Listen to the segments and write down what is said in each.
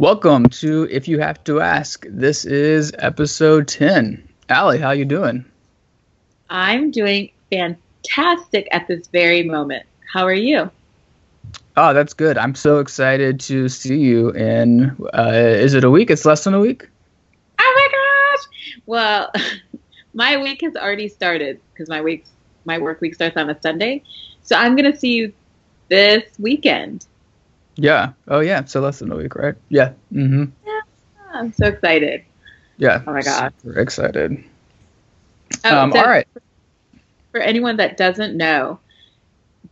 Welcome to If You Have to Ask. This is episode 10. Allie, how you doing? I'm doing fantastic at this very moment. How are you? Oh, that's good. I'm so excited to see you in, uh, is it a week? It's less than a week? Oh my gosh! Well, my week has already started because my week, my work week starts on a Sunday. So I'm going to see you this weekend. Yeah. Oh, yeah. So less than a week, right? Yeah. Mm-hmm. Yeah. I'm so excited. Yeah. Oh my god. Super excited. Oh, um, so all right. For anyone that doesn't know,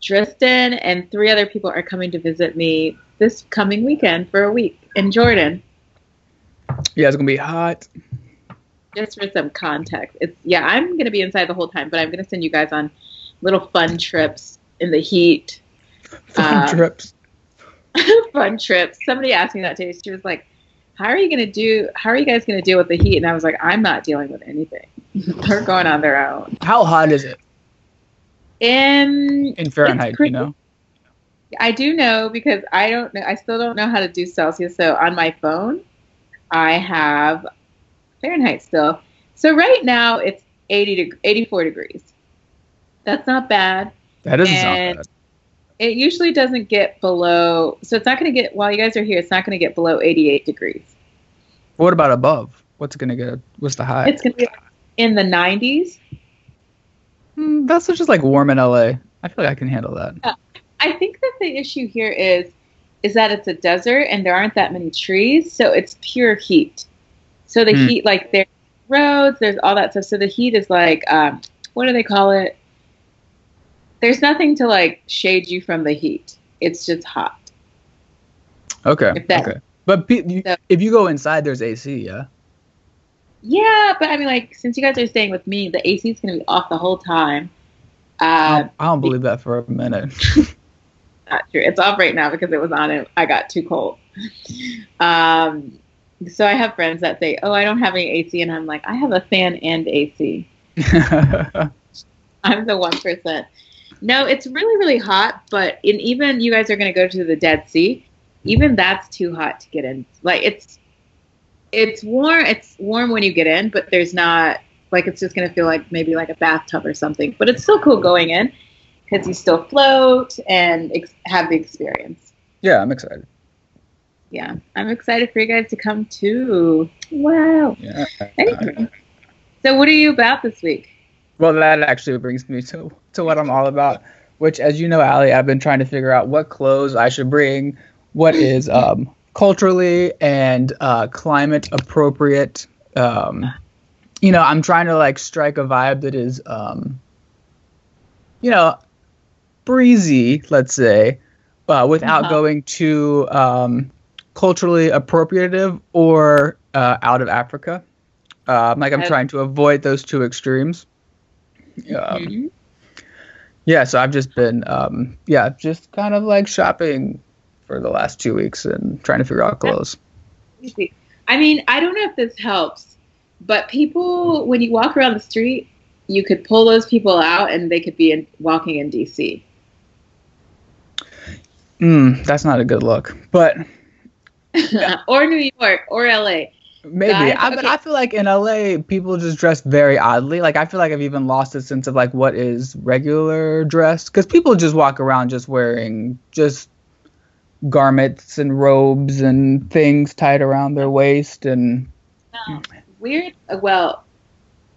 Tristan and three other people are coming to visit me this coming weekend for a week in Jordan. Yeah, it's gonna be hot. Just for some context, it's yeah, I'm gonna be inside the whole time, but I'm gonna send you guys on little fun trips in the heat. Fun Um, trips. fun trips. Somebody asked me that today. She was like, "How are you gonna do? How are you guys gonna deal with the heat?" And I was like, "I'm not dealing with anything. They're going on their own." How hot is it In in Fahrenheit? You know. I do know because I don't know. I still don't know how to do Celsius. So on my phone, I have Fahrenheit still. So right now it's 80 to 84 degrees. That's not bad. That doesn't And- sound bad. It usually doesn't get below. So it's not going to get while you guys are here. It's not going to get below 88 degrees. What about above? What's gonna get? What's the high? It's going to be in the 90s. Hmm, that's just like warm in LA. I feel like I can handle that. I think that the issue here is is that it's a desert and there aren't that many trees, so it's pure heat. So the Hmm. heat, like there's roads, there's all that stuff. So the heat is like, um, what do they call it? There's nothing to like shade you from the heat. It's just hot. Okay. Okay. But pe- you, So- if you go inside, there's AC. Yeah. Yeah, but I mean, like since you guys are staying with me, the AC is going to be off the whole time. I Uh, don't, I don't believe that for a minute. not true. It's off right now because it was on and I got too cold. Um, so I have friends that say, "Oh, I don't have any AC," and I'm like, "I have a fan and AC." I'm the one percent. No, it's really really hot, but in even you guys are going to go to the Dead Sea. Even that's too hot to get in. Like it's it's warm. It's warm when you get in, but there's not like it's just going to feel like maybe like a bathtub or something. But it's still cool going in because you still float and ex- have the experience. yeah, I'm excited. Yeah, I'm excited for you guys to come too. Wow. Yeah. Anyway, so what are you about this week? Well, that actually brings me to to what I'm all about. Which, as you know, Allie, I've been trying to figure out what clothes I should bring, what is um, culturally and uh, climate appropriate. Um, you know, I'm trying to like strike a vibe that is, um, you know, breezy, let's say, uh, without Uh-huh. going too um, culturally appropriative or uh, out of Africa. Um, like I'm Okay. trying to avoid those two extremes. Um, Mhm. yeah, so I've just been, um, yeah, just kind of like shopping for the last two weeks and trying to figure out clothes. I mean, I don't know if this helps, but people, when you walk around the street, you could pull those people out and they could be in, walking in DC. Mm, that's not a good look, but or New York or LA. Maybe. I, but okay. I feel like in LA, people just dress very oddly. Like I feel like I've even lost a sense of like what is regular dress because people just walk around just wearing just garments and robes and things tied around their waist and Weird. Well,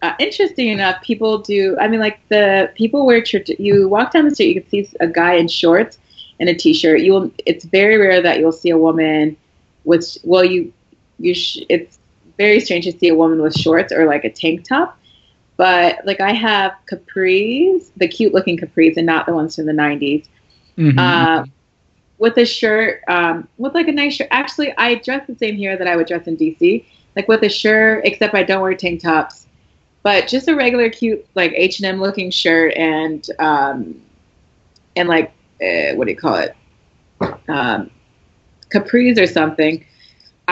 uh, interesting enough, people do. I mean, like the people wear. You walk down the street, you can see a guy in shorts and a t-shirt. You will. It's very rare that you'll see a woman with. Well, you. You. Sh- it's very strange to see a woman with shorts or like a tank top. But like I have capris, the cute looking capris, and not the ones from the '90s. Mhm. Uh, with a shirt, um, with like a nice shirt. Actually, I dress the same here that I would dress in DC, like with a shirt, except I don't wear tank tops, but just a regular cute like H and M looking shirt and um, and like uh, what do you call it, um, capris or something.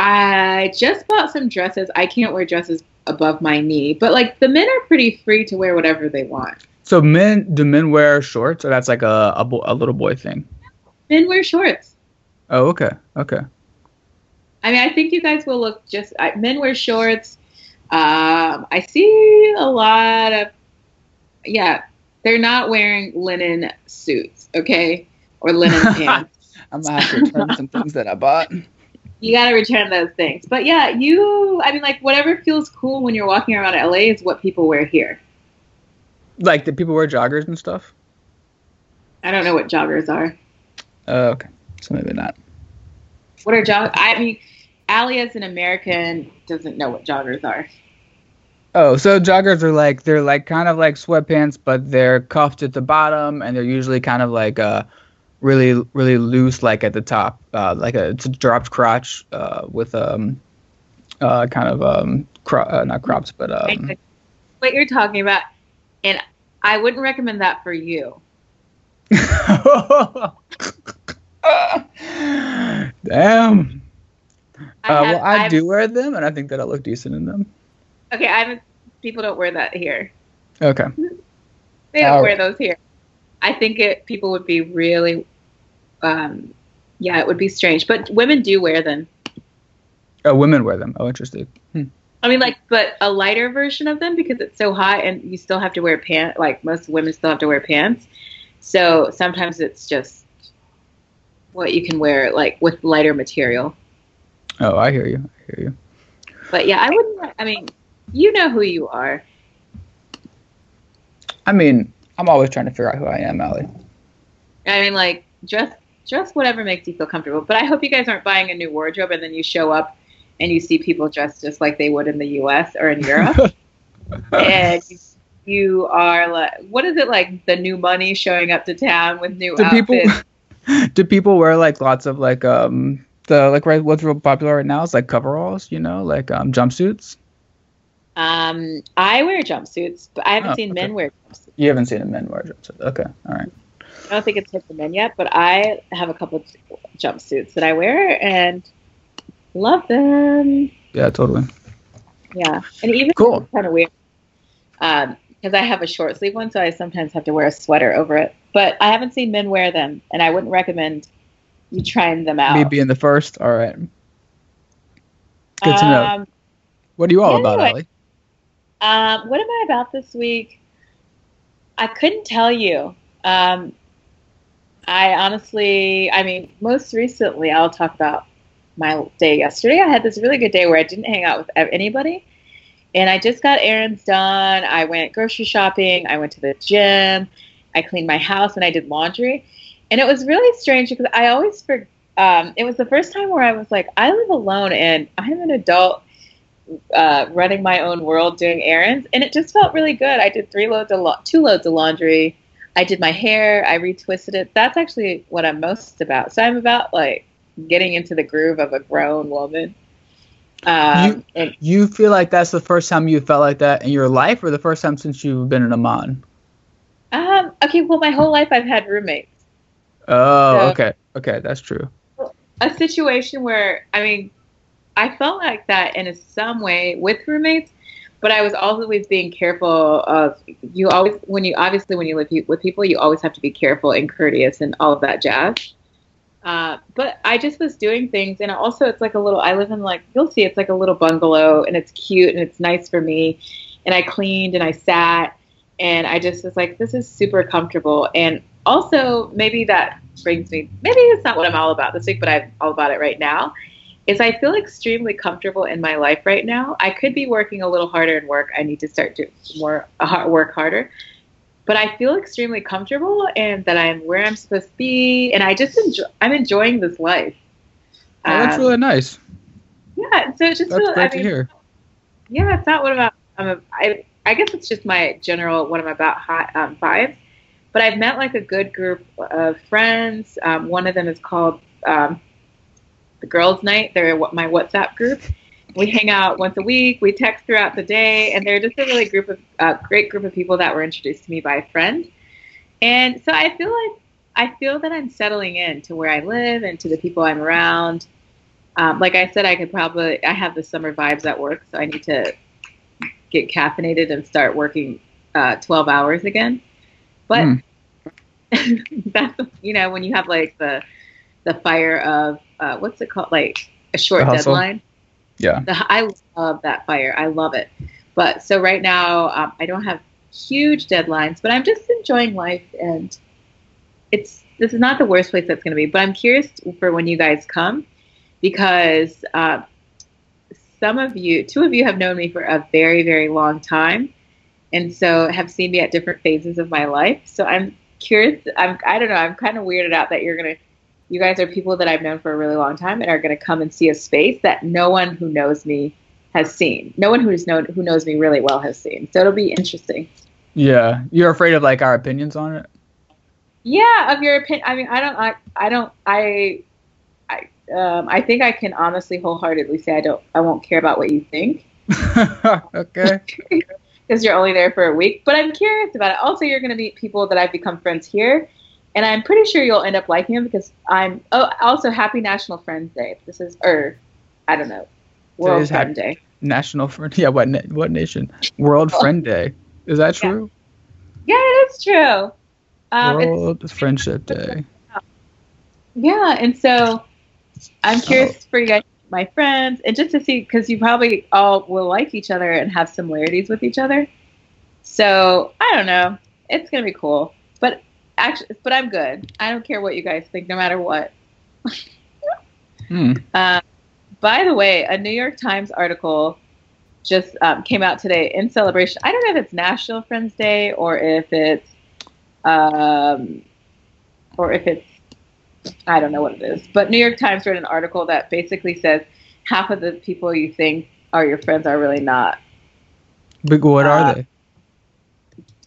I just bought some dresses. I can't wear dresses above my knee, but like the men are pretty free to wear whatever they want. so men do men wear shorts or that's like a a, bo- a little boy thing? Men wear shorts. Oh, okay, okay. I mean, I think you guys will look just. I, men wear shorts. Um, I see a lot of. Yeah, they're not wearing linen suits, okay, or linen pants. I'm gonna have to return some things that I bought. You gotta return those things. But yeah, you. I mean, like whatever feels cool when you're walking around LA is what people wear here. Like, the people wear joggers and stuff? I don't know what joggers are. Oh, okay. So maybe not. What are joggers? I mean, Allie as an American doesn't know what joggers are. Oh, so joggers are like they're like kind of like sweatpants, but they're cuffed at the bottom, and they're usually kind of like uh, really really loose, like at the top, uh, like a it's a dropped crotch uh, with um, uh, kind of um, cro- uh, not crops, but um, what you're talking about, and I wouldn't recommend that for you. Damn. I Uh, have- well, I I've- do wear them, and I think that I look decent in them. Okay, I haven't. People don't wear that here. Okay. They don't All wear right. those here. I think it. People would be really. Um, yeah, it would be strange, but women do wear them. Oh, women wear them. Oh, interesting. Hmm. I mean, like, but a lighter version of them because it's so hot, and you still have to wear pants. Like most women still have to wear pants. So sometimes it's just what you can wear, like with lighter material. Oh, I hear you. I hear you. But yeah, I wouldn't. I mean, you know who you are. I mean, I'm always trying to figure out who I am, Allie. I mean, like, dress dress whatever makes you feel comfortable. But I hope you guys aren't buying a new wardrobe and then you show up and you see people dressed just like they would in the U.S. or in Europe, and you, are like, what is it like? The new money showing up to town with new do people outfits. do people wear like lots of like um the like right what's real popular right now is like coveralls, you know, like um jumpsuits. Um, I wear jumpsuits, but I haven't Oh, seen okay. men wear. You haven't seen a men wear jumpsuits. Okay, all right. I don't think it's hit the men yet, but I have a couple of jumpsuits that I wear and love them. Yeah, totally. Yeah, and even Cool. kind of weird because I have a short sleeve one, so I sometimes have to wear a sweater over it. But I haven't seen men wear them, and I wouldn't recommend you trying them out. Me being the first. All right. Good to know. Um, What are you all yeah, about, anyway. Allie? Um, what am I about this week? I couldn't tell you. Um, I honestly, I mean, most recently, I'll talk about my day yesterday. I had this really good day where I didn't hang out with anybody. And I just got errands done. I went grocery shopping. I went to the gym. I cleaned my house and I did laundry. And it was really strange because I always for um, it was the first time where I was like, I live alone and I'm an adult uh, running my own world doing errands, and it just felt really good. I did three loads of la- two loads of laundry. I did my hair. I retwisted it. That's actually what I'm most about. So I'm about like getting into the groove of a grown woman. Um, You- and You feel like that's the first time you felt like that in your life, or the first time since you've been in Amman? um, okay, well, my whole life I've had roommates. Oh, So- okay, okay, that's true. a situation where I mean, I felt like that in some way with roommates, but I was always being careful of you always when you obviously when you live with people you always have to be careful and courteous and all of that jazz. Uh, but I just was doing things, and also it's like a little. I live in like you'll see, it's like a little bungalow, and it's cute and it's nice for me. And I cleaned and I sat, and I just was like, this is super comfortable. And also, maybe that brings me. Maybe it's not what I'm all about this week, but I'm all about it right now. Is I feel extremely comfortable in my life right now. I could be working a little harder in work. I need to start to more uh, work harder but I feel extremely comfortable and that I'm where I'm supposed to be, and I just enjoy. I'm enjoying this life. Oh, that's Um, really nice. yeah. So just That's feel, great I to mean, hear. yeah, it's not what About. I'm a, I, I guess it's just my general what I'm about hot um, vibes. But I've met like a good group of friends. Um, one of them is called um, the Girls' Night. They're my WhatsApp group. We hang out once a week. We text throughout the day, and they're just a really group of uh, great group of people that were introduced to me by a friend. And so I feel like I feel that I'm settling in to where I live and to the people I'm around. Um, like I said, I could probably I have the summer vibes at work, so I need to get caffeinated and start working uh, 12 hours again. But Mm. that's you know when you have like the the fire of uh, what's it called like a short deadline. Yeah. The, I love that fire. I love it. But so right now, um, I don't have huge deadlines, but I'm just enjoying life, and it's this is not the worst place that's going to be. But I'm curious for when you guys come, because uh, some of you, two of you, have known me for a very, very long time, and so have seen me at different phases of my life. So I'm curious. I'm I don't know. I'm kind of weirded out that you're gonna. You guys are people that I've known for a really long time and are going to come and see a space that no one who knows me has seen. No one who's known who knows me really well has seen. So it'll be interesting. Yeah, you're afraid of like our opinions on it. Yeah, of your opinion. I mean, I don't. I, I don't. I. I. Um, I think I can honestly, wholeheartedly say I don't. I won't care about what you think. okay. Because you're only there for a week, but I'm curious about it. Also, you're going to meet people that I've become friends here, and I'm pretty sure you'll end up liking them because I'm. Oh, also, Happy National Friends Day. This is, or I don't know, World Today's Friend Day. National Friend. Yeah. What? Na- what nation? World Friend Day. Is that true? Yeah, it is true. Um, it's, World Friendship Day. Yeah, and so I'm curious for you guys, my friends, and just to see because you probably all will like each other and have similarities with each other. So I don't know. It's gonna be cool, actually, but I'm good. I don't care what you guys think, no matter what. Hmm. Um, by the way, a New York Times article just um, came out today in celebration. I don't know if it's National Friends Day or if it's, um, or if it's, I don't know what it is. But New York Times wrote an article that basically says half of the people you think are your friends are really not But what Uh, are they?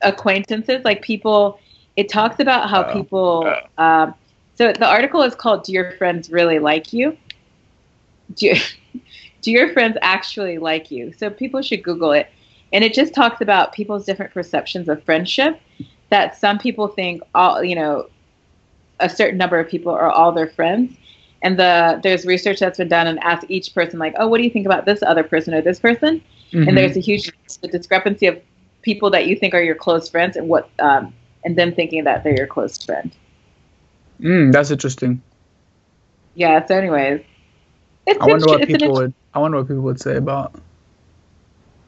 acquaintances, like people. It talks about how Oh. people. Um, so the article is called "Do Your Friends Really Like You?" Do, you, do your friends actually like you? So people should Google it, and it just talks about people's different perceptions of friendship. That some people think all you know, a certain number of people are all their friends, and the there's research that's been done and asked each person like, oh, what do you think about this other person or this person? Mhm. and there's a huge discrepancy of people that you think are your close friends and what um, and them thinking that they're your close friend. Mm, that's interesting. Yeah. So, anyways, it's I wonder what people would. I wonder what people would say about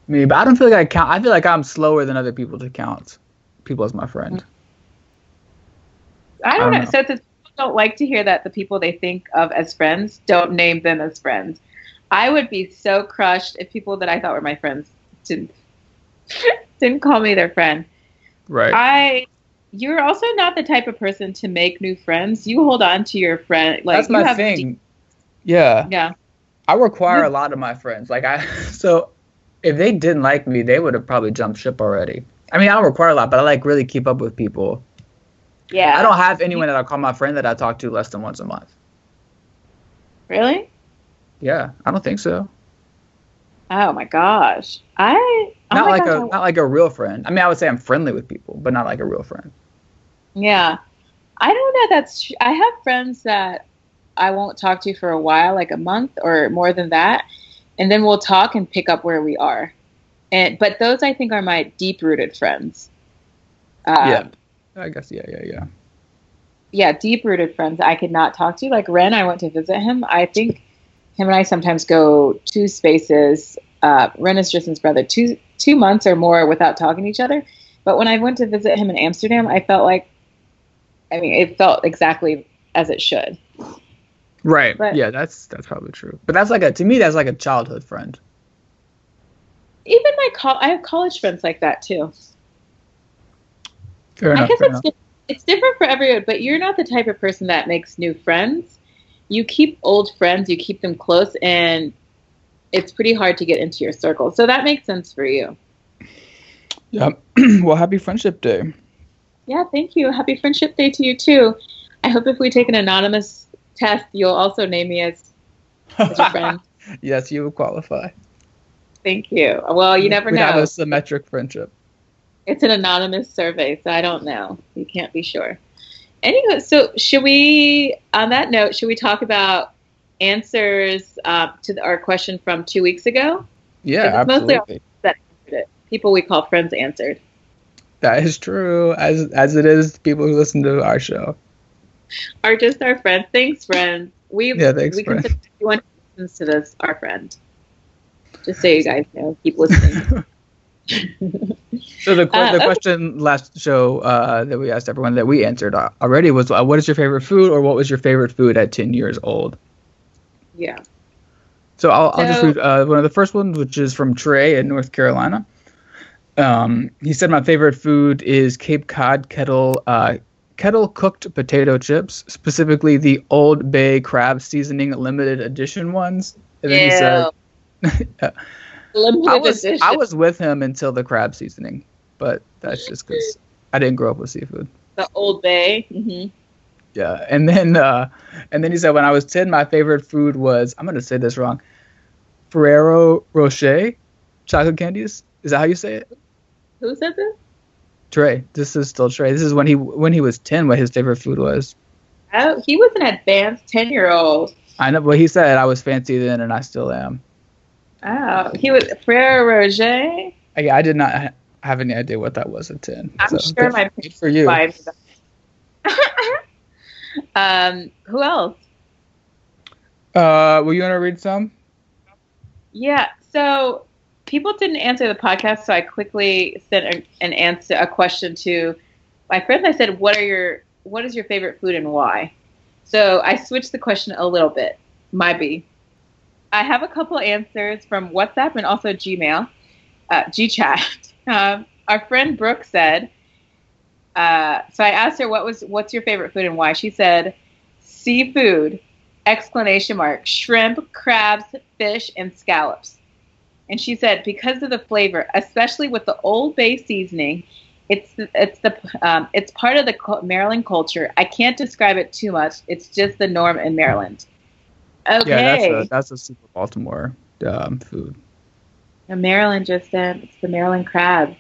me. But I don't feel like I count. I feel like I'm slower than other people to count people as my friend. I don't I don't know. know. So it's, people don't like to hear that the people they think of as friends don't name them as friends. I would be so crushed if people that I thought were my friends didn't didn't call me their friend. Right. I you're also not the type of person to make new friends. You hold on to your friend. Like that's my thing. deep- yeah. yeah. I require a lot of my friends. Like I, so if they didn't like me, they would have probably jumped ship already. I mean, I don't require a lot, but I like really keep up with people. Yeah. I don't have anyone that I call my friend that I talk to less than once a month. really. Yeah, I don't think so. Oh my gosh. I oh not like gosh, a not like a real friend. I mean, I would say I'm friendly with people, but not like a real friend. Yeah. I don't know that's I have friends that I won't talk to for a while, like a month or more than that, and then we'll talk and pick up where we are. And but those I think are my deep rooted friends. Um, yeah, I guess. Yeah, yeah, yeah. yeah, deep rooted friends I could not talk to. Like Ren, I went to visit him. I think him and I sometimes go two spaces. Uh, Ren is Tristan's brother, two two months or more without talking to each other. But when I went to visit him in Amsterdam, I felt like, I mean, it felt exactly as it should. Right. But- yeah, that's that's probably true. But that's like a to me that's like a childhood friend. Even my col- I have college friends like that too. Fair I guess fair it's enough. di- it's different for everyone, but you're not the type of person that makes new friends. You keep old friends, you keep them close, and it's pretty hard to get into your circle. So that makes sense for you. Yeah. well, happy Friendship Day. Yeah, thank you. Happy Friendship Day to you too. I hope if we take an anonymous test, you'll also name me as, as your friend. yes, you would qualify. Thank you. Well, you never We'd have know. a symmetric friendship. It's an anonymous survey, so I don't know. You can't be sure. Anyway, so should we, on that note, should we talk about answers uh, to our question from two weeks ago? Yeah, It's mostly- absolutely. People we call friends answered. That is true, as as it is people who listen to our show. Are just our friends. Thanks, friends. We Yeah, thanks, we consider everyone listens to this, our friend. Just so you guys know, keep listening. So the, Uh, the okay. question last show uh, that we asked everyone that we answered uh, already was, uh, "What is your favorite food?" or "What was your favorite food at ten years old?" yeah. So I'll, I'll just read uh, one of the first ones, which is from Trey in North Carolina. Um, he said, "My favorite food is Cape Cod kettle uh, kettle cooked potato chips, specifically the Old Bay crab seasoning limited edition ones." And then he said, Limited I was edition. I was with him until the crab seasoning, but that's just because I didn't grow up with seafood. the Old Bay. hmm Yeah, and then uh, and then he said when I was ten, my favorite food was I'm gonna say this wrong, Ferrero Rocher chocolate candies. Is that how you say it? Who said this? Trey. This is still Trey. This is when he when he was ten. What his favorite food was. Oh, he was an advanced ten-year-old. I know, but he said I was fancy then, and I still am. Oh, he was Frere Roger. I, I did not ha- have any idea what that was at ten. I'm so sure my for you. Fine for that. um, who else? Uh, will you want to read some? Yeah. So people didn't answer the podcast, so I quickly sent a, an answer, a question to my friends. I said, "What are your What is your favorite food and why?" So I switched the question a little bit. Might be. I have a couple answers from WhatsApp and also Gmail, uh, GChat. Um, our friend Brooke said. Uh, so I asked her what was what's your favorite food and why. She said, seafood exclamation mark shrimp crabs fish and scallops and she said because of the flavor especially with the old bay seasoning it's it's the um, it's part of the maryland culture i can't describe it too much it's just the norm in maryland okay Yeah, that's a that's a super Baltimore um, food. Maryland just said it's the maryland crab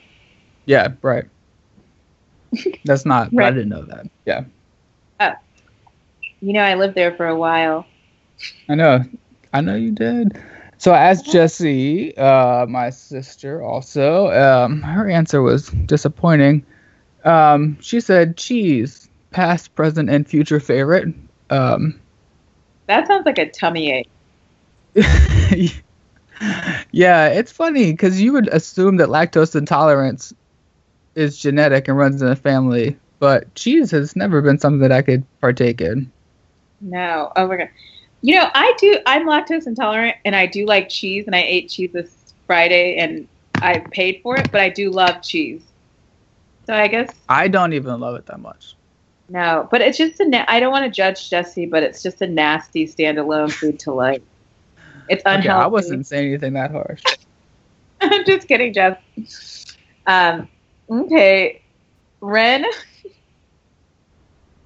Yeah, right. That's not. I didn't know that. Yeah, you know i lived there for a while I know. I know you did. So I asked Jessie, uh, my sister, also. Um, her answer was disappointing. Um, she said cheese, past, present, and future favorite. Um, that sounds like a tummy ache yeah, it's funny because you would assume that lactose intolerance is genetic and runs in the family, but cheese has never been something that I could partake in. no oh my god you know i do i'm lactose intolerant and i do like cheese and i ate cheese this friday and i paid for it but i do love cheese so i guess I don't even love it that much. No, but it's just a. Na- I don't want to judge Jessie, but it's just a nasty standalone food to like. It's unhealthy. Okay, I wasn't saying anything that harsh. I'm just kidding, Jess. Um. Okay, Ren.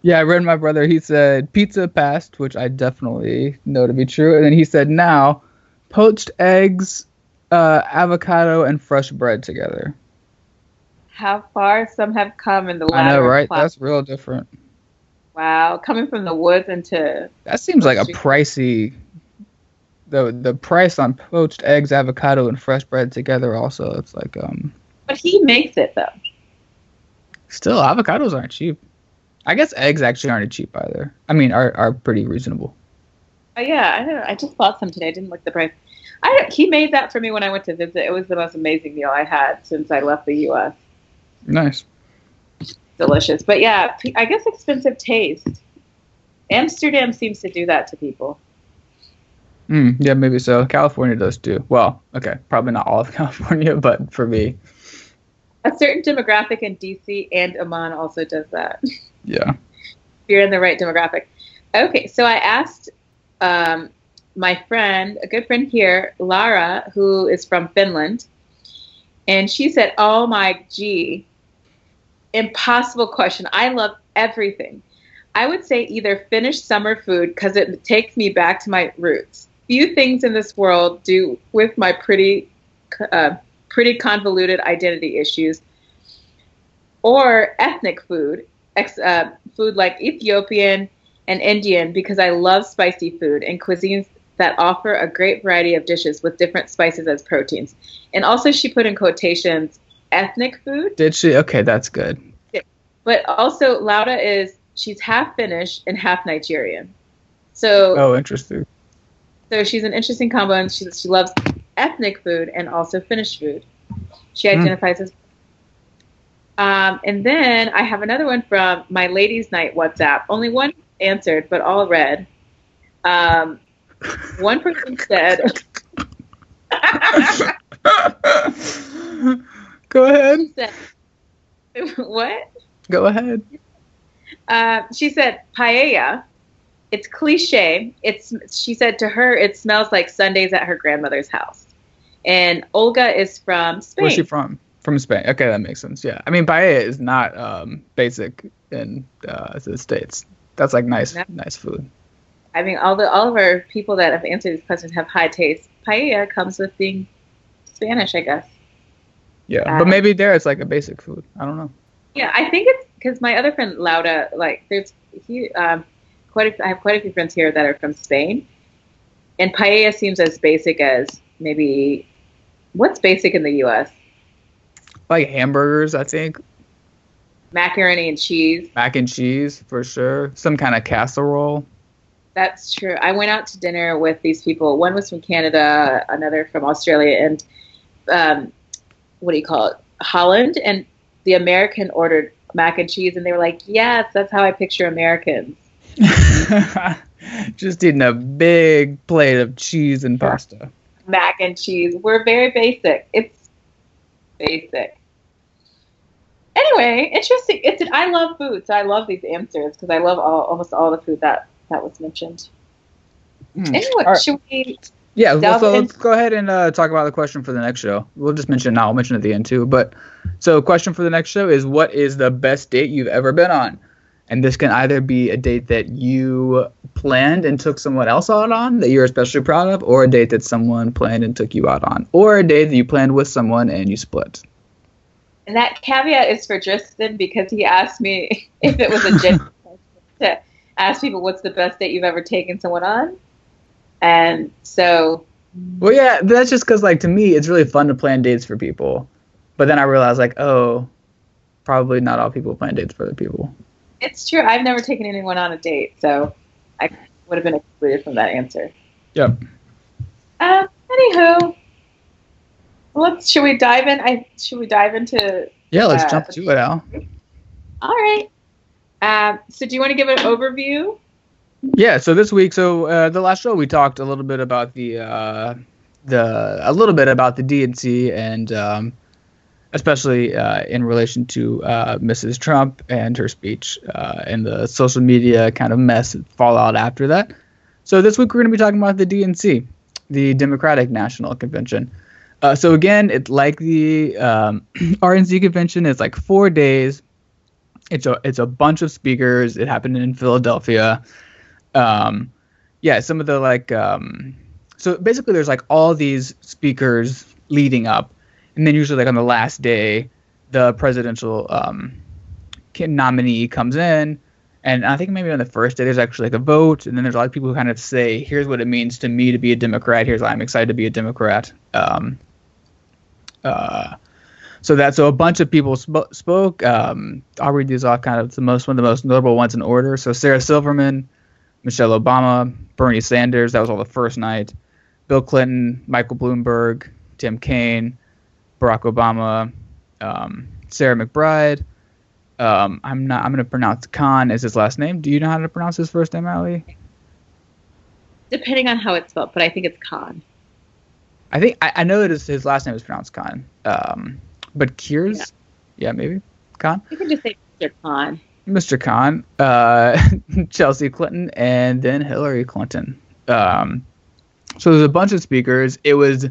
Yeah, I read my brother. He said pizza past, which I definitely know to be true. And then he said now poached eggs, uh, avocado, and fresh bread together. How far some have come in the I know, right? class. That's real different. wow, coming from the woods into That seems like a pricey. The the price on poached eggs, avocado, and fresh bread together also. It's like um. but he makes it though. Still, avocados aren't cheap. I guess eggs actually aren't cheap either. I mean, are are pretty reasonable. Oh yeah, I know. I just bought some today. I didn't look the price. I he made that for me when I went to visit. It was the most amazing meal I had since I left the U.S. Nice. delicious. But yeah, I guess expensive taste. Amsterdam seems to do that to people. Mm, yeah, maybe so. California does too. Well, okay, probably not all of California, but for me, A certain demographic in DC and Amman also does that. yeah. you're in the right demographic. Okay, so I asked um, my friend, a good friend here, Lara, who is from Finland, and she said, "Oh my gee, impossible question. I love everything. I would say either Finnish summer food because it takes me back to my roots. Few things in this world do with my pretty, uh, pretty convoluted identity issues. Or ethnic food, ex, uh, food like Ethiopian and Indian because I love spicy food and cuisines that offer a great variety of dishes with different spices as proteins. And also, she put in quotations ethnic food Did she? Okay, that's good. but also Lauda is she's half Finnish and half Nigerian. So Oh, interesting. So she's an interesting combo, and she she loves ethnic food and also Finnish food. She Hmm. identifies as. Um, and then I have another one from my ladies' night WhatsApp. Only one answered, but all read. Um, one person said, Go ahead. said what? Go ahead. Uh, she said paella. It's cliche. It's she said to her it smells like Sundays at her grandmother's house. And Olga is from Spain. Where's she from? From Spain. Okay, that makes sense. Yeah. I mean, paella is not um, basic in uh, the states. That's like nice, No. nice food. I mean, all the all of our people that have answered these questions have high taste. Paella comes with being Spanish, I guess. Yeah, Uh, but maybe there it's like a basic food. I don't know. Yeah, I think it's because my other friend Lauda, like, there's he, um, quite. A, I have quite a few friends here that are from Spain, and paella seems as basic as maybe what's basic in the U.S. Like hamburgers, I think. Macaroni and cheese. Mac and cheese for sure. Some kind of casserole. That's true. I went out to dinner with these people. One was from Canada, another from Australia, and um, what do you call it? Holland. And the American ordered mac and cheese, and they were like, "Yes, that's how I picture Americans." Just eating a big plate of cheese and pasta. Mac and cheese. We're very basic. It's basic. Anyway, interesting. It's an, I love food, so I love these answers because I love all, almost all the food that that was mentioned. Hmm. Anyway, right. should we? Yeah, well, so let's go ahead and uh, talk about the question for the next show. We'll just mention it now. I'll mention it at the end too. But so, question for the next show is: What is the best date you've ever been on? And this can either be a date that you planned and took someone else out on that you're especially proud of, or a date that someone planned and took you out on, or a date that you planned with someone and you split. And that caveat is for Tristan because he asked me if it was a genuine question to ask people what's the best date you've ever taken someone on. And so, Well, yeah, that's just because, like, to me, it's really fun to plan dates for people. But then I realized, like, oh, probably not all people plan dates for other people. It's true. I've never taken anyone on a date, so I would have been excluded from that answer. Yep. Um, anywho, let's should we dive in? I should we dive into? Yeah, let's Uh, jump to it, Al. All right. Um, so do you want to give an overview? Yeah, so this week, so uh, the last show we talked a little bit about the uh, the a little bit about the DNC and um, especially uh, in relation to uh, Mrs. Trump and her speech uh, and the social media kind of mess fallout after that. So this week we're going to be talking about the DNC, the Democratic National Convention. Uh, so again, it's like the um, RNC convention. It's like four days. It's a it's a bunch of speakers. It happened in Philadelphia um yeah some of the like um so basically there's like all these speakers leading up and then usually like on the last day the presidential um nominee comes in and i think maybe on the first day there's actually like a vote and then there's a lot of people who kind of say here's what it means to me to be a democrat here's why i'm excited to be a democrat um uh so that so a bunch of people sp- spoke. Um, I'll read these off, kind of the most one of the most notable ones in order. So Sarah Silverman, Michelle Obama, Bernie Sanders. That was all the first night. Bill Clinton, Michael Bloomberg, Tim Kaine, Barack Obama, um, Sarah McBride. Um, I'm not. I'm going to pronounce Khan as his last name. Do you know how to pronounce his first name, Allie? Depending on how it's spelled, but I think it's Khan. I think I, I know that his, his last name is pronounced Khan. Um, but Khizr, yeah, maybe Khan. You can just say Mr. Khan. Mr. Khan, uh, Chelsea Clinton, and then Hillary Clinton. Um, so there's a bunch of speakers. It was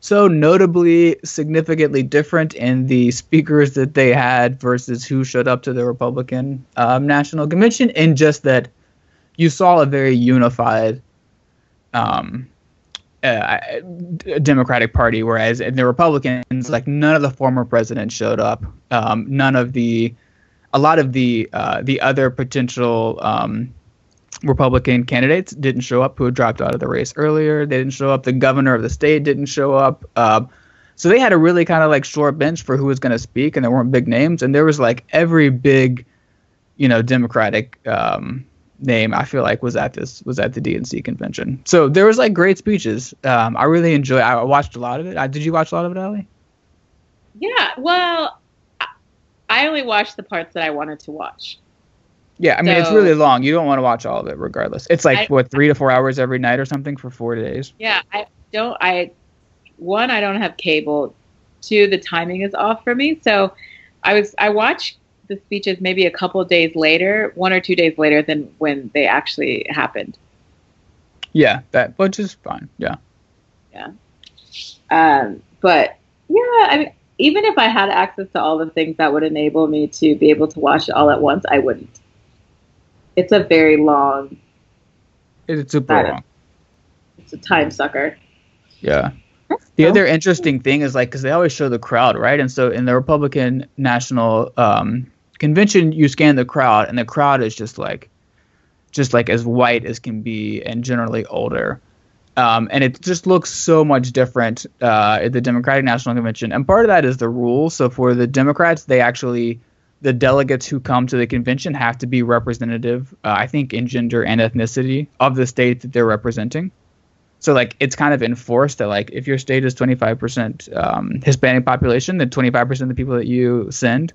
so notably significantly different in the speakers that they had versus who showed up to the Republican um, National Convention, in just that you saw a very unified um, uh, Democratic Party, whereas in the Republicans, like none of the former presidents showed up. Um, none of the a lot of the uh, the other potential um, Republican candidates didn't show up who had dropped out of the race earlier. They didn't show up. The governor of the state didn't show up. Um, so they had a really kind of like short bench for who was going to speak, and there weren't big names. And there was like every big, you know, Democratic um, name I feel like was at this was at the DNC convention. So there was like great speeches. Um, I really enjoyed. I watched a lot of it. I, did you watch a lot of it, Allie? Yeah. Well, I only watched the parts that I wanted to watch. Yeah, I mean so, it's really long. You don't want to watch all of it, regardless. It's like I, what three to four hours every night or something for four days. Yeah, I don't. I one, I don't have cable. Two, the timing is off for me. So I was I watched the speeches maybe a couple days later, one or two days later than when they actually happened. Yeah, that which is fine. Yeah. Yeah. Um, but yeah, I mean, even if I had access to all the things that would enable me to be able to watch it all at once, I wouldn't. It's a very long. It's super long. It's a time sucker. Yeah. The other interesting thing is like because they always show the crowd, right? And so in the Republican National um, Convention, you scan the crowd, and the crowd is just like, just like as white as can be, and generally older. Um, and it just looks so much different uh, at the Democratic National Convention. And part of that is the rules. So for the Democrats, they actually the delegates who come to the convention have to be representative, uh, I think, in gender and ethnicity of the state that they're representing. So like it's kind of enforced that like if your state is 25% um, Hispanic population, then 25% of the people that you send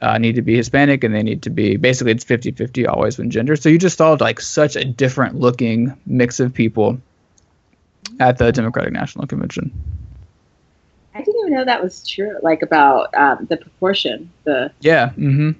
uh, need to be Hispanic and they need to be basically it's 50-50 always when gender. So you just saw like such a different looking mix of people at the Democratic National Convention. Even know that was true. Like about um, the proportion. The yeah. Mm-hmm.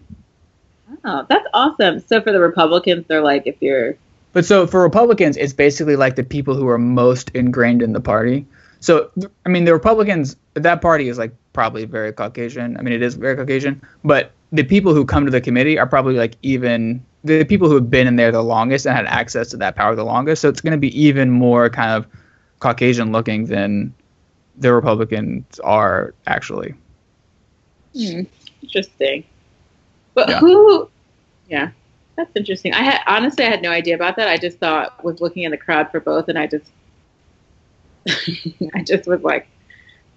Oh, that's awesome. So for the Republicans, they're like if you're but so for Republicans, it's basically like the people who are most ingrained in the party. So I mean, the Republicans, that party is like probably very Caucasian. I mean, it is very Caucasian, but the people who come to the committee are probably like even the people who have been in there the longest and had access to that power the longest. So it's going to be even more kind of Caucasian looking than the Republicans are actually. Hmm. Interesting. But yeah. who? Yeah. That's interesting. I had honestly I had no idea about that. I just thought was looking in the crowd for both, and I just I just was like,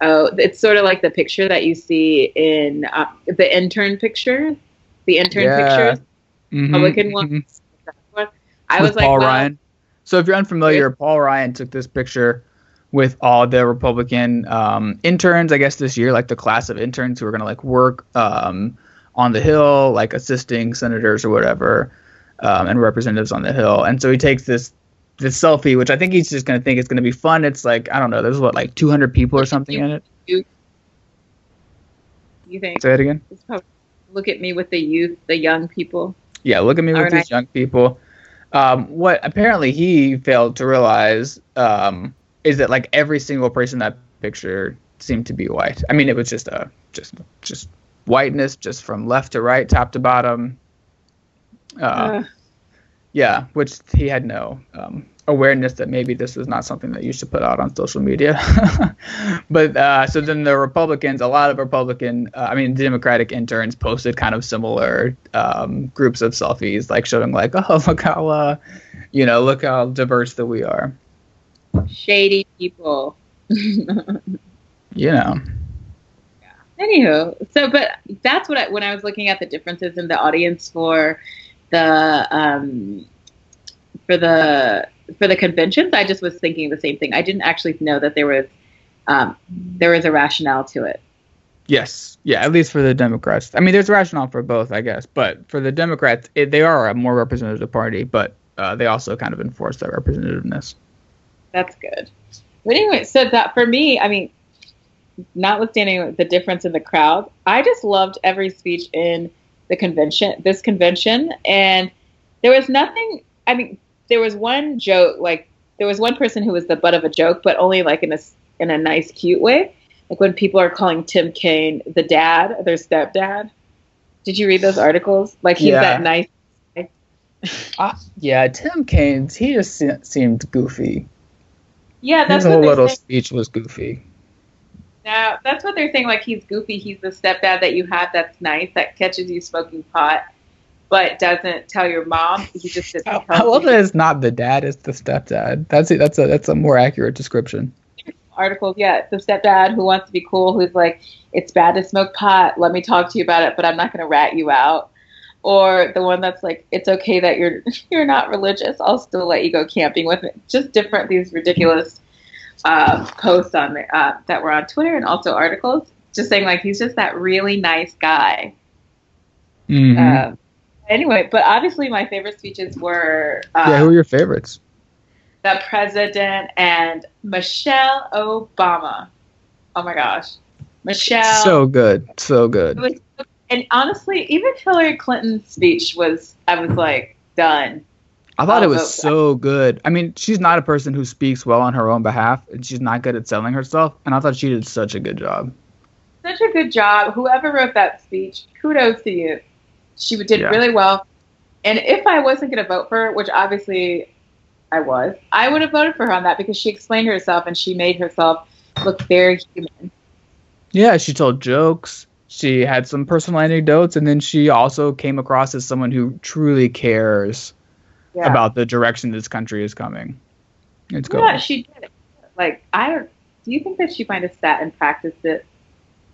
oh, it's sort of like the picture that you see in uh, the intern picture, the intern yeah. pictures, mm-hmm, Republican ones. Mm-hmm. I with was like, Paul Ryan. So if you're unfamiliar, Paul Ryan took this picture with all the Republican um, interns, I guess this year, like the class of interns who are going to like work um, on the Hill, like assisting senators or whatever, um, and representatives on the Hill. And so he takes this this selfie, which I think he's just gonna think it's gonna be fun. It's like I don't know, there's what like 200 people or something in it. You, you think? Say it again. Look at me with the youth, the young people. Yeah, look at me with these young people. Um, what apparently he failed to realize um, is that like every single person in that picture seemed to be white. I mean, it was just a just just whiteness just from left to right, top to bottom. Uh, uh. Yeah, which he had no um, awareness that maybe this was not something that you should put out on social media. but uh, so then the Republicans, a lot of Republican, uh, I mean, Democratic interns posted kind of similar um, groups of selfies, like showing like, oh, look how, uh, you know, look how diverse that we are. Shady people. you know. Anywho, so but that's what I when I was looking at the differences in the audience for the um, for the for the conventions, I just was thinking the same thing. I didn't actually know that there was um, there was a rationale to it. Yes, yeah, at least for the Democrats. I mean, there's a rationale for both, I guess, but for the Democrats, it, they are a more representative party, but uh, they also kind of enforce that representativeness. That's good. But anyway, so that for me, I mean, notwithstanding the difference in the crowd, I just loved every speech in the convention, this convention, and there was nothing. I mean, there was one joke, like there was one person who was the butt of a joke, but only like in a in a nice, cute way. Like when people are calling Tim Kaine the dad, their stepdad. Did you read those articles? Like he's yeah. that nice. uh, yeah, Tim Kaine, he just seemed goofy. Yeah, that's his whole little speech was goofy. Now that's what they're saying. Like he's goofy. He's the stepdad that you have that's nice that catches you smoking pot, but doesn't tell your mom. He just sits. I, I love that it's not the dad; it's the stepdad. That's it. That's a that's a more accurate description. Articles, yeah, the stepdad who wants to be cool, who's like, "It's bad to smoke pot. Let me talk to you about it, but I'm not going to rat you out." Or the one that's like, it's okay that you're you're not religious. I'll still let you go camping with me. Just different these ridiculous uh, posts on the, uh, that were on Twitter and also articles, just saying like he's just that really nice guy. Mhm. Uh, anyway, but obviously my favorite speeches were uh, yeah, who are your favorites? the president and Michelle Obama. Oh my gosh, Michelle. So good, so good. It was, and honestly, even Hillary Clinton's speech was. I was like done. I thought it I'll was vote. so good. I mean, she's not a person who speaks well on her own behalf, and she's not good at selling herself. And I thought she did such a good job. Such a good job. Whoever wrote that speech, kudos to you. She did Yeah. really well. And if I wasn't going to vote for her, which obviously I was, I would have voted for her on that because she explained herself and she made herself look very human. Yeah, she told jokes. She had some personal anecdotes, and then she also came across as someone who truly cares Yeah. about the direction this country is coming. It's good. Yeah, she did. Like, I don't. Do you think that she might have sat and practiced it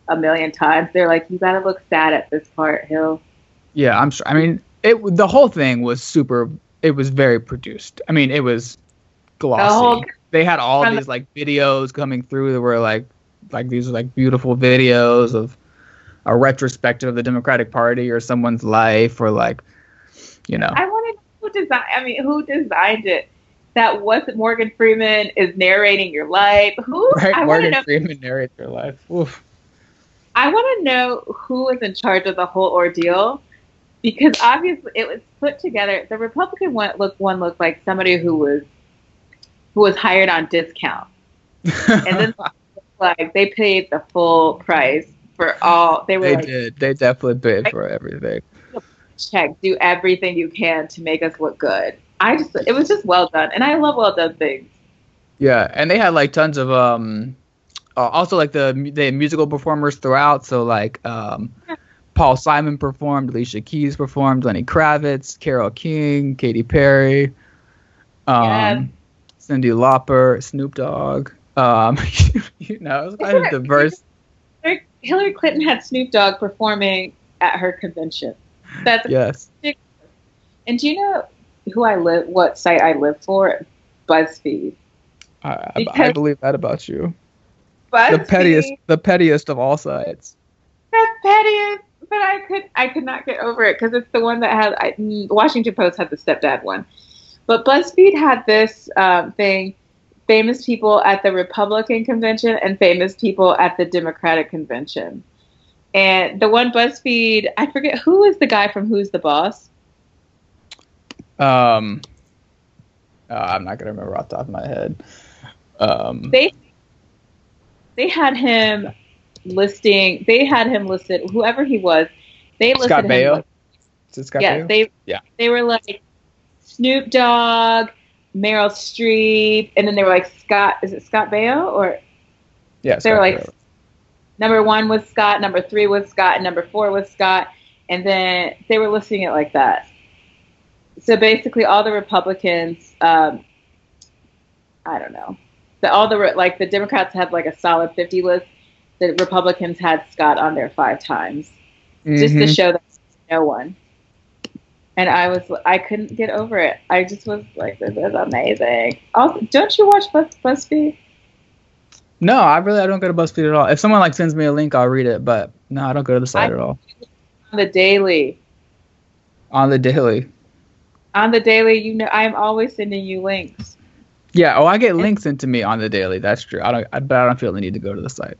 a million times? They're like, you got to look sad at this part, Hill. Yeah, I'm sure. I mean, it the whole thing was super. It was very produced. I mean, it was glossy. whole- they had all the- these like videos coming through that were like, like these were like beautiful videos of a retrospective of the Democratic Party or someone's life or like, you know. I want to know who designed. I mean, who designed it? That wasn't Morgan Freeman is narrating your life. Who? Right, I Morgan know. Freeman narrates your life. Oof. I want to know who was in charge of the whole ordeal, because obviously it was put together. The Republican one looked one looked like somebody who was who was hired on discount, and then like they paid the full price for all. They were they like, did. They definitely paid for everything. check, do everything you can to make us look good. I just, it was just well done, and I love well done things. Yeah, and they had like tons of um, uh, also like the the musical performers throughout. So like um, Paul Simon performed, Alicia Keys performed, Lenny Kravitz, Carole King, Katy Perry, um, Yes. Cyndi Lauper, Snoop Dogg. Um, you know, it was kind of diverse. Hillary Clinton had Snoop Dogg performing at her convention. That's Yes. and do you know who I live, what site I live for? BuzzFeed. I, I, I believe that about you. BuzzFeed. The pettiest, the pettiest of all sides. The pettiest. But I could, I could not get over it because it's the one that had. I, Washington Post had the stepdad one, but BuzzFeed had this um, thing: famous people at the Republican convention and famous people at the Democratic convention. And the one BuzzFeed, I forget who is the guy from Who's the Boss. Um, uh, I'm not gonna remember off the top of my head. Um, They they had him listing. They had him listed. Whoever he was, they listed Scott him. Baio. like- Scott Baio? they Yeah. they were like Snoop Dogg, Meryl Streep, and then they were like Scott. Is it Scott Baio or yeah, they were like Baio. number one was Scott, number three was Scott, and number four was Scott, and then they were listing it like that. So basically, all the Republicans, um, I don't know, the, all the like the Democrats had like a solid fifty list. The Republicans had Scott on there five times just to Mhm. show that no one. And I was, I couldn't get over it. I just was like, this is amazing. Also, don't you watch Buzz, BuzzFeed? No, I really I don't go to BuzzFeed at all. If someone like sends me a link, I'll read it. But no, I don't go to the site I- at all. On the daily, On the daily. on the daily, you know, I'm always sending you links. Yeah. Oh, I get links into me on the daily. That's true. I don't. I, but I don't feel the need to go to the site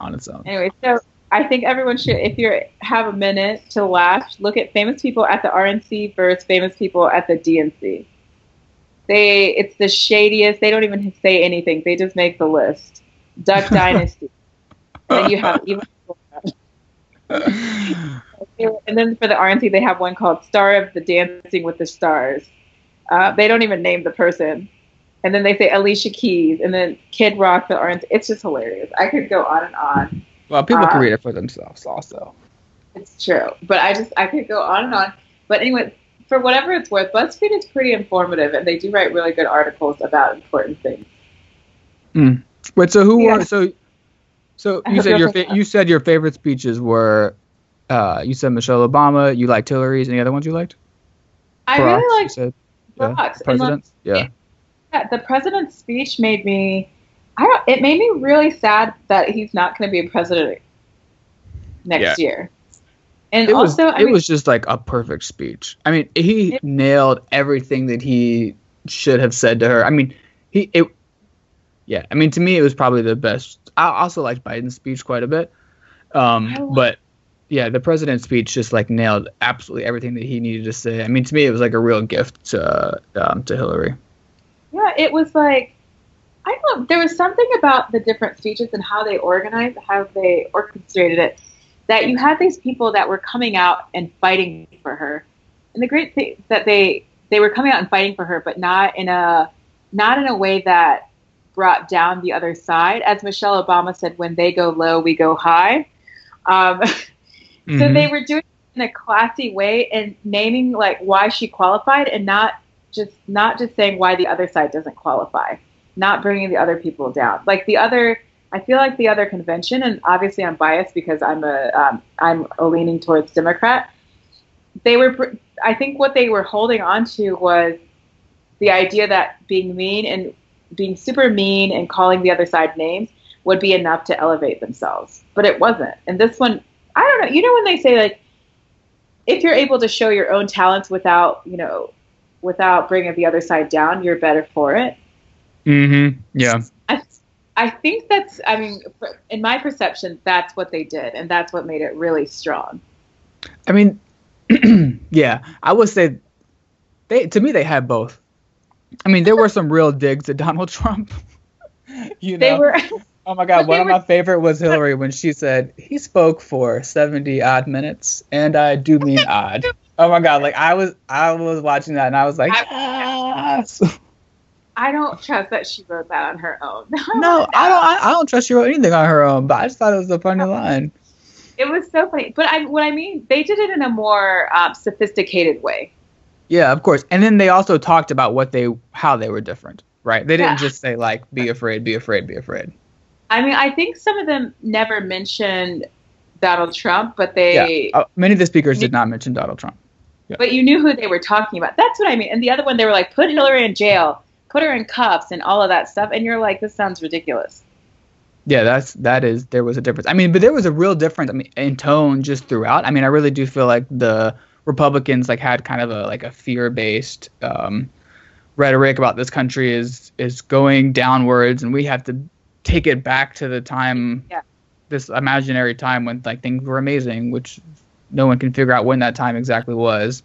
on its own. Anyway, so I think everyone should, if you have a minute to laugh, look at famous people at the RNC versus famous people at the DNC. They, it's the shadiest. They don't even say anything. They just make the list. Duck Dynasty. and then you have even. And then for the RNC, they have one called Star of the Dancing with the Stars. Uh, they don't even name the person. And then they say Alicia Keys, and then Kid Rock, the RNC. It's just hilarious. I could go on and on. Well, people can Uh, read it for themselves also. It's true. But I just, I could go on and on. But anyway, for whatever it's worth, BuzzFeed is pretty informative, and they do write really good articles about important things. Wait. So who Yeah. were so? So you said your fa- you said your favorite speeches were Uh, you said Michelle Obama. You liked Hillary's. Any other ones you liked? I Barack's, really liked said? Yeah. Barack's. Like, Presidents. Yeah. yeah, the president's speech made me. I don't. It made me really sad that he's not going to be a president next year. And It was. also, I it mean, was just like a perfect speech. I mean, he It- nailed everything that he should have said to her. I mean, he. It. Yeah. I mean, to me, it was probably the best. I also liked Biden's speech quite a bit. Um, I but yeah, the president's speech just like nailed absolutely everything that he needed to say. I mean, to me, it was like a real gift to um, to Hillary. yeah, it was like I don't. know, There was something about the different speeches and how they organized, how they orchestrated it, that you had these people that were coming out and fighting for her. And the great thing that they they were coming out and fighting for her, but not in a not in a way that brought down the other side. As Michelle Obama said, "When they go low, we go high." Um, So Mhm. they were doing it in a classy way and naming like why she qualified and not just not just saying why the other side doesn't qualify, not bringing the other people down. Like the other, I feel like the other convention, and obviously I'm biased because I'm a um, I'm a leaning towards Democrat. They were, I think, what they were holding on to was the idea that being mean and being super mean and calling the other side names would be enough to elevate themselves, but it wasn't. And this one I don't know. You know when they say like, if you're able to show your own talents without, you know, without bringing the other side down, you're better for it. Mm-hmm. Yeah. I, I think that's. I mean, in my perception, that's what they did, and that's what made it really strong. I mean, yeah, I would say they to me they had both. I mean, there were some real digs at Donald Trump. you know, They were. oh my god, one of were- my favorite was Hillary when she said he spoke for seventy odd minutes, and I do mean odd. Oh my god, like I was I was watching that and I was like, yes. I don't trust that she wrote that on her own. no, I don't I, I don't trust she wrote anything on her own, but I just thought it was a funny line. It was so funny, but I, what I mean, they did it in a more um, sophisticated way. Yeah, of course. And then they also talked about what they how they were different, right? They didn't Yeah. just say like be afraid, be afraid, be afraid. I mean, I think some of them never mentioned Donald Trump, but they Uh, many of the speakers did not mention Donald Trump. but you knew who they were talking about. That's what I mean. And the other one, they were like, put Hillary in jail, put her in cuffs, and all of that stuff. And you're like, this sounds ridiculous. Yeah, that's that is there was a difference. I mean, but there was a real difference. I mean, in tone just throughout. I mean, I really do feel like the Republicans like had kind of a like a fear based um, rhetoric about this country is is going downwards, and we have to take it back to the time, Yeah. this imaginary time when like things were amazing, which no one can figure out when that time exactly was.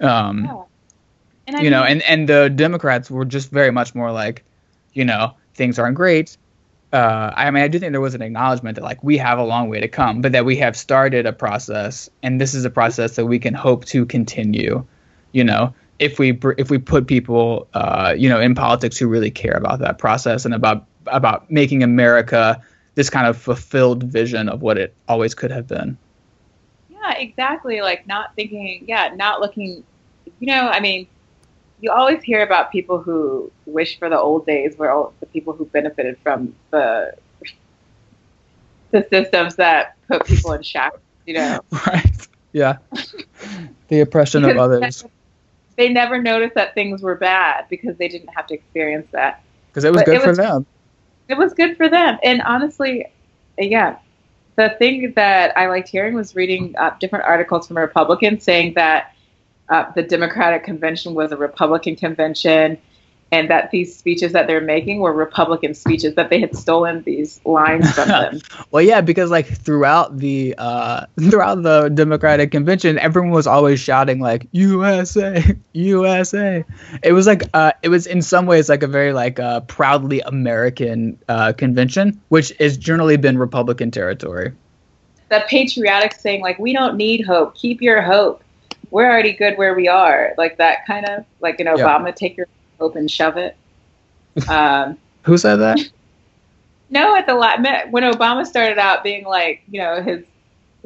Um, Yeah. And I you know, and and the Democrats were just very much more like, you know, things aren't great. Uh, I mean, I do think there was an acknowledgement that like we have a long way to come, but that we have started a process, and this is a process that we can hope to continue. You know, if we if we put people, uh, you know, in politics who really care about that process and about about making America this kind of fulfilled vision of what it always could have been. yeah, exactly. Like not thinking, yeah, not looking, you know, I mean, you always hear about people who wish for the old days where all, the people who benefited from the the systems that put people in shackles, you know. Right. Yeah. the oppression of others. They never noticed that things were bad because they didn't have to experience that. Because it was but good it for was- them. It was good for them. And honestly, yeah, the thing that I liked hearing was reading uh, different articles from Republicans saying that uh, the Democratic convention was a Republican convention and that these speeches that they're making were Republican speeches, that they had stolen these lines from them. Well, yeah, because like throughout the uh, throughout the Democratic convention, everyone was always shouting like USA, USA. It was like uh, it was in some ways like a very like uh, proudly American uh, convention, which has generally been Republican territory. the patriotic saying, like, we don't need hope, keep your hope. We're already good where we are. Like that kind of, like an Obama, take your hope and shove it. Um, Who said that? No, at the la- when Obama started out being like, you know, his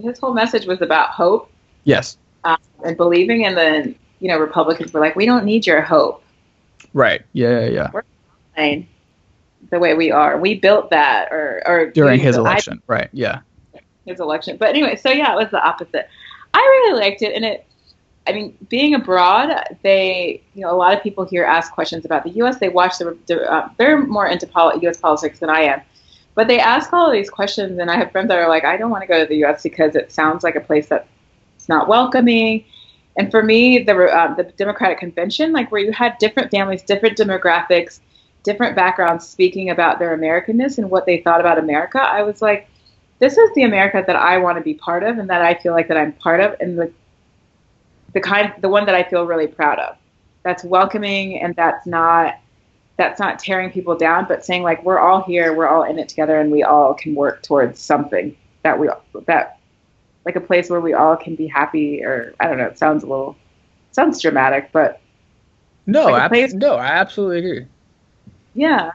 his whole message was about hope yes. um, and believing, and then you know, Republicans were like, we don't need your hope. Right. Yeah. Yeah. yeah. Fine. The way we are, we built that, or or During his I- election. right. Yeah. his election. But anyway, so yeah, it was the opposite. I really liked it, and it. I mean, being abroad, they, you know, a lot of people here ask questions about the U.S. They watch the, uh, they're more into poli- U.S. politics than I am, but they ask all of these questions, and I have friends that are like, I don't want to go to the U.S. because it sounds like a place that's not welcoming. And for me, the uh, the Democratic convention, like where you had different families, different demographics, different backgrounds speaking about their Americanness and what they thought about America, I was like, this is the America that I want to be part of and that I feel like that I'm part of and the the kind the one that I feel really proud of. That's welcoming and that's not that's not tearing people down, but saying like we're all here, we're all in it together and we all can work towards something that we that like a place where we all can be happy or I don't know, it sounds a little sounds dramatic, but no, like place, no, I absolutely agree. Yeah.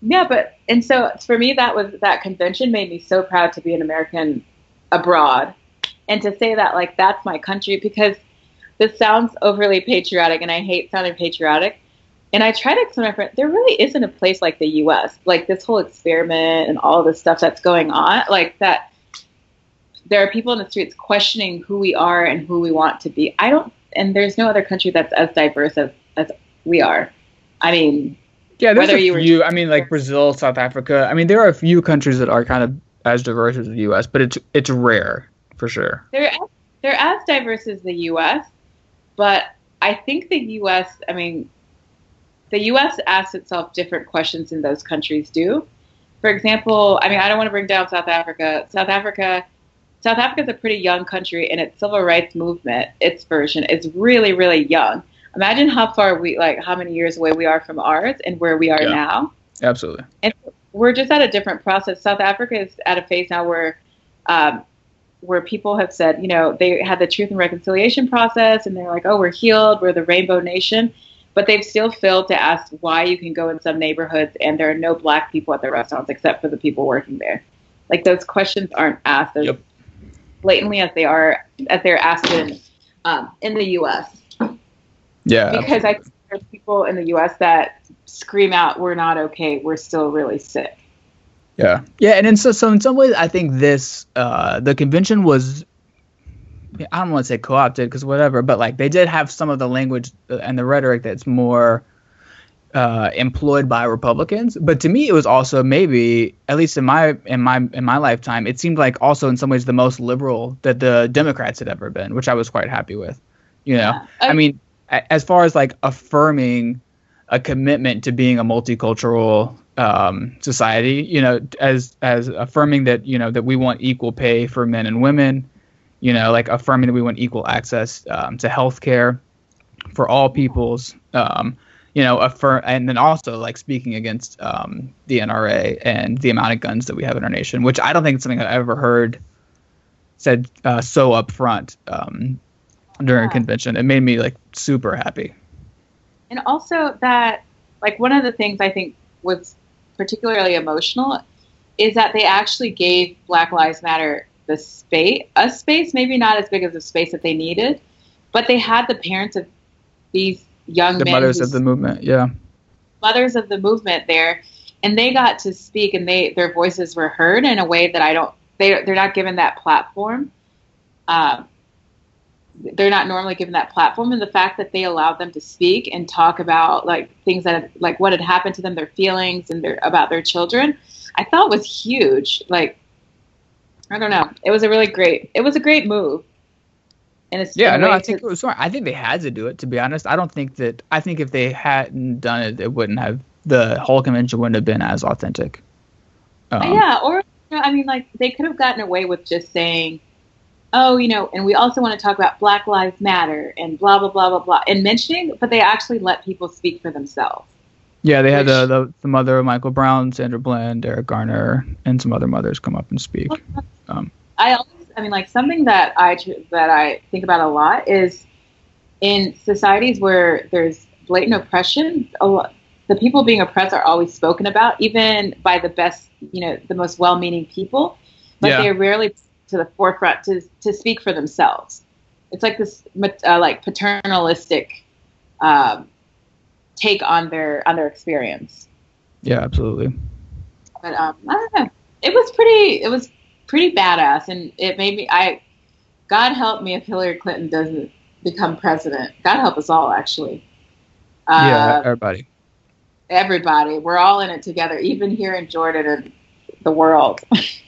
Yeah, but and so for me that was that convention made me so proud to be an American abroad and to say that like that's my country because this sounds overly patriotic and I hate sounding patriotic. And I try to explain to my friend, there really isn't a place like the US. Like this whole experiment and all the stuff that's going on, like that there are people in the streets questioning who we are and who we want to be. I don't and there's no other country that's as diverse as, as we are. I mean, yeah, there's a few. I mean, like Brazil, South Africa. I mean, there are a few countries that are kind of as diverse as the U.S., but it's it's rare for sure. They're they're as diverse as the U.S., but I think the U.S. I mean, the U.S. asks itself different questions than those countries do. For example, I mean, I don't want to bring down South Africa. South Africa, South Africa is a pretty young country, and its civil rights movement, its version, is really, really young imagine how far we like how many years away we are from ours and where we are yeah, now. Absolutely. And we're just at a different process. South Africa is at a phase now where um, where people have said, you know, they had the truth and reconciliation process and they're like, oh, we're healed, we're the rainbow nation. But they've still failed to ask why you can go in some neighborhoods and there are no black people at the restaurants except for the people working there. Like those questions aren't asked as yep. blatantly as they are as they're asked in um, in the U.S. Yeah. Because I there's people in the U.S. that scream out, "We're not okay. We're still really sick." Yeah, yeah, and in so, so in some ways, I think this uh, the convention was. I don't want to say co-opted because whatever, but like they did have some of the language and the rhetoric that's more uh, employed by Republicans. But to me, it was also maybe, at least in my in my in my lifetime, it seemed like also in some ways the most liberal that the Democrats had ever been, which I was quite happy with. You know, yeah. I, I mean, as far as like affirming a commitment to being a multicultural um, society, you know, as as affirming that you know that we want equal pay for men and women, you know, like affirming that we want equal access um, to healthcare for all peoples, um, you know, affirm, and then also like speaking against um, the NRA and the amount of guns that we have in our nation, which I don't think it's something I've ever heard said uh, so upfront um, during yeah. a convention. It made me like super happy. And also that like one of the things I think was particularly emotional is that they actually gave Black Lives Matter the space, a space, maybe not as big as the space that they needed, but they had the parents of these young the men, mothers of the movement, yeah, mothers of the movement there, and they got to speak, and they their voices were heard in a way that I don't. They they're not given that platform. Um, they're not normally given that platform and the fact that they allowed them to speak and talk about like things that like what had happened to them their feelings and their about their children i thought was huge. Like i don't know. It was a really great it was a great move. And it's yeah no i think it was smart. I think they had to do it to be honest. I don't think that i think if they hadn't done it it wouldn't have the whole convention wouldn't have been as authentic. Um, yeah or i mean like they could have gotten away with just saying oh, you know, and we also want to talk about Black Lives Matter and blah blah blah blah blah, and mentioning, but they actually let people speak for themselves. Yeah, they had the, the, the mother of Michael Brown, Sandra Bland, Eric Garner, and some other mothers come up and speak. Um, I always, I mean, like something that I that I think about a lot is in societies where there's blatant oppression. A lot, the people being oppressed are always spoken about, even by the best, you know, the most well-meaning people, but yeah. they're rarely to the forefront to to speak for themselves. It's like this uh, like paternalistic um, take on their on their experience. Yeah, absolutely. But um, I don't know. It was pretty. It was pretty badass, and it made me. I, God help me if Hillary Clinton doesn't become president. God help us all, actually. Uh, yeah, everybody. Everybody, we're all in it together, even here in Jordan and the world.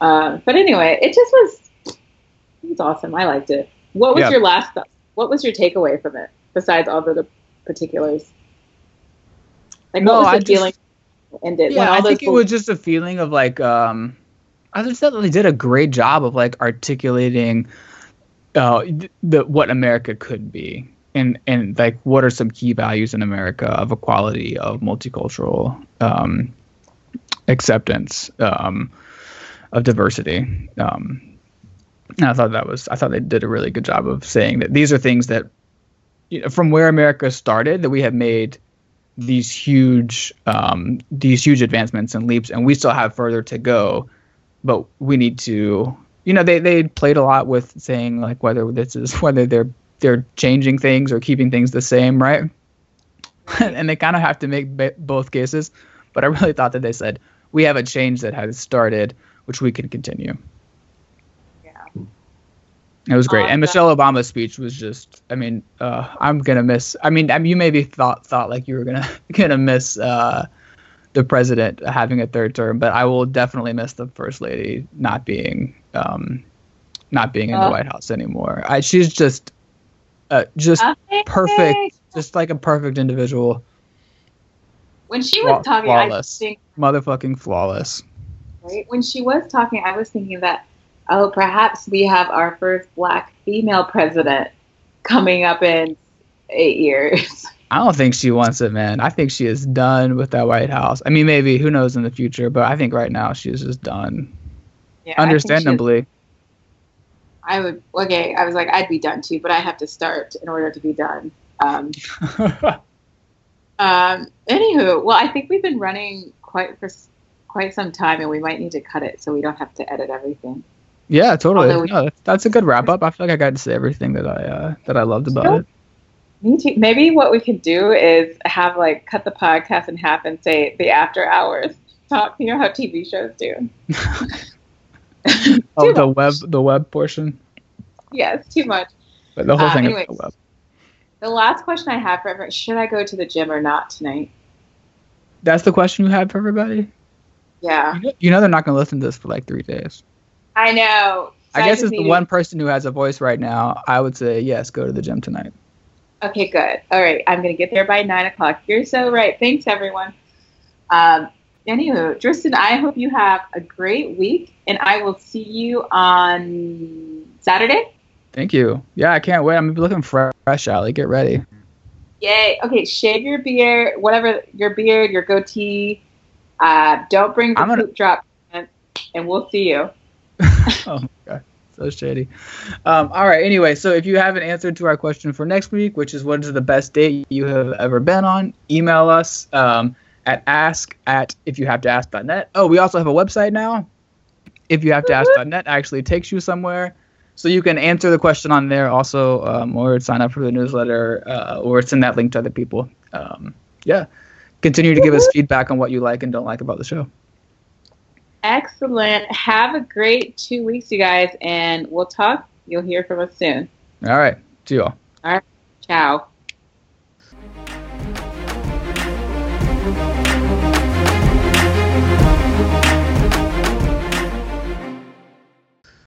uh, but anyway, it just was. It was awesome. I liked it. What was yeah. your last? What was your takeaway from it besides all the particulars? Like, no, what was the I feeling? Just, ended. Yeah, I think it was just a feeling of like um, I just thought they did a great job of like articulating uh, the what America could be. And, and like what are some key values in America of equality, of multicultural um, acceptance, um, of diversity. Um, and I thought that was I thought they did a really good job of saying that these are things that you know, from where America started that we have made these huge um, these huge advancements and leaps, and we still have further to go. But we need to, you know, they they played a lot with saying like whether this is whether they're they're changing things or keeping things the same, right? and they kind of have to make b- both cases. But I really thought that they said we have a change that has started, which we can continue. Yeah. It was great, and Michelle Obama's speech was just. I mean, uh, I'm gonna miss. I mean, I mean, you maybe thought thought like you were gonna gonna miss uh, the president having a third term, but I will definitely miss the first lady not being um, not being in uh, the White House anymore. I, she's just uh, just perfect, just like a perfect individual. When she was talking, flawless. I think motherfucking flawless. Right when she was talking, I was thinking that oh, perhaps we have our first black female president coming up in eight years. I don't think she wants it, man. I think she is done with that White House. I mean, maybe who knows in the future, but I think right now she's just done. Yeah, Understandably. I, I would okay. I was like, I'd be done too, but I have to start in order to be done. Um, um, anywho, well, I think we've been running quite for quite some time, and we might need to cut it so we don't have to edit everything. Yeah, totally. We, no, that's a good wrap up. I feel like I got to say everything that I uh, that I loved about it. Me too. Maybe what we could do is have like cut the podcast in half and say the after hours talk. You know how TV shows do. oh, the much. web, the web portion. Yes, too much. But the whole uh, thing anyways, is the web. The last question I have for everyone: Should I go to the gym or not tonight? That's the question you had for everybody. Yeah. You know they're not going to listen to this for like three days. I know. I, I guess as the one person who has a voice right now, I would say yes, go to the gym tonight. Okay, good. All right, I'm gonna get there by nine o'clock. You're so right. Thanks, everyone. Um, anywho, Tristan, I hope you have a great week, and I will see you on Saturday. Thank you. Yeah, I can't wait. I'm looking fresh, Allie. Get ready. Yay. Okay, shave your beard, whatever your beard, your goatee. Uh, don't bring the gonna, poop drop, and we'll see you. oh my god, so shady. Um, all right. Anyway, so if you have an answer to our question for next week, which is what is the best date you have ever been on, email us um, at ask at if you have to ask.net. Oh, we also have a website now. If you have to ask.net actually takes you somewhere. So you can answer the question on there also, um, or sign up for the newsletter, uh, or send that link to other people. Um, yeah, continue to give us mm-hmm. feedback on what you like and don't like about the show. Excellent. Have a great two weeks, you guys, and we'll talk. You'll hear from us soon. All right. See you all. All right. Ciao.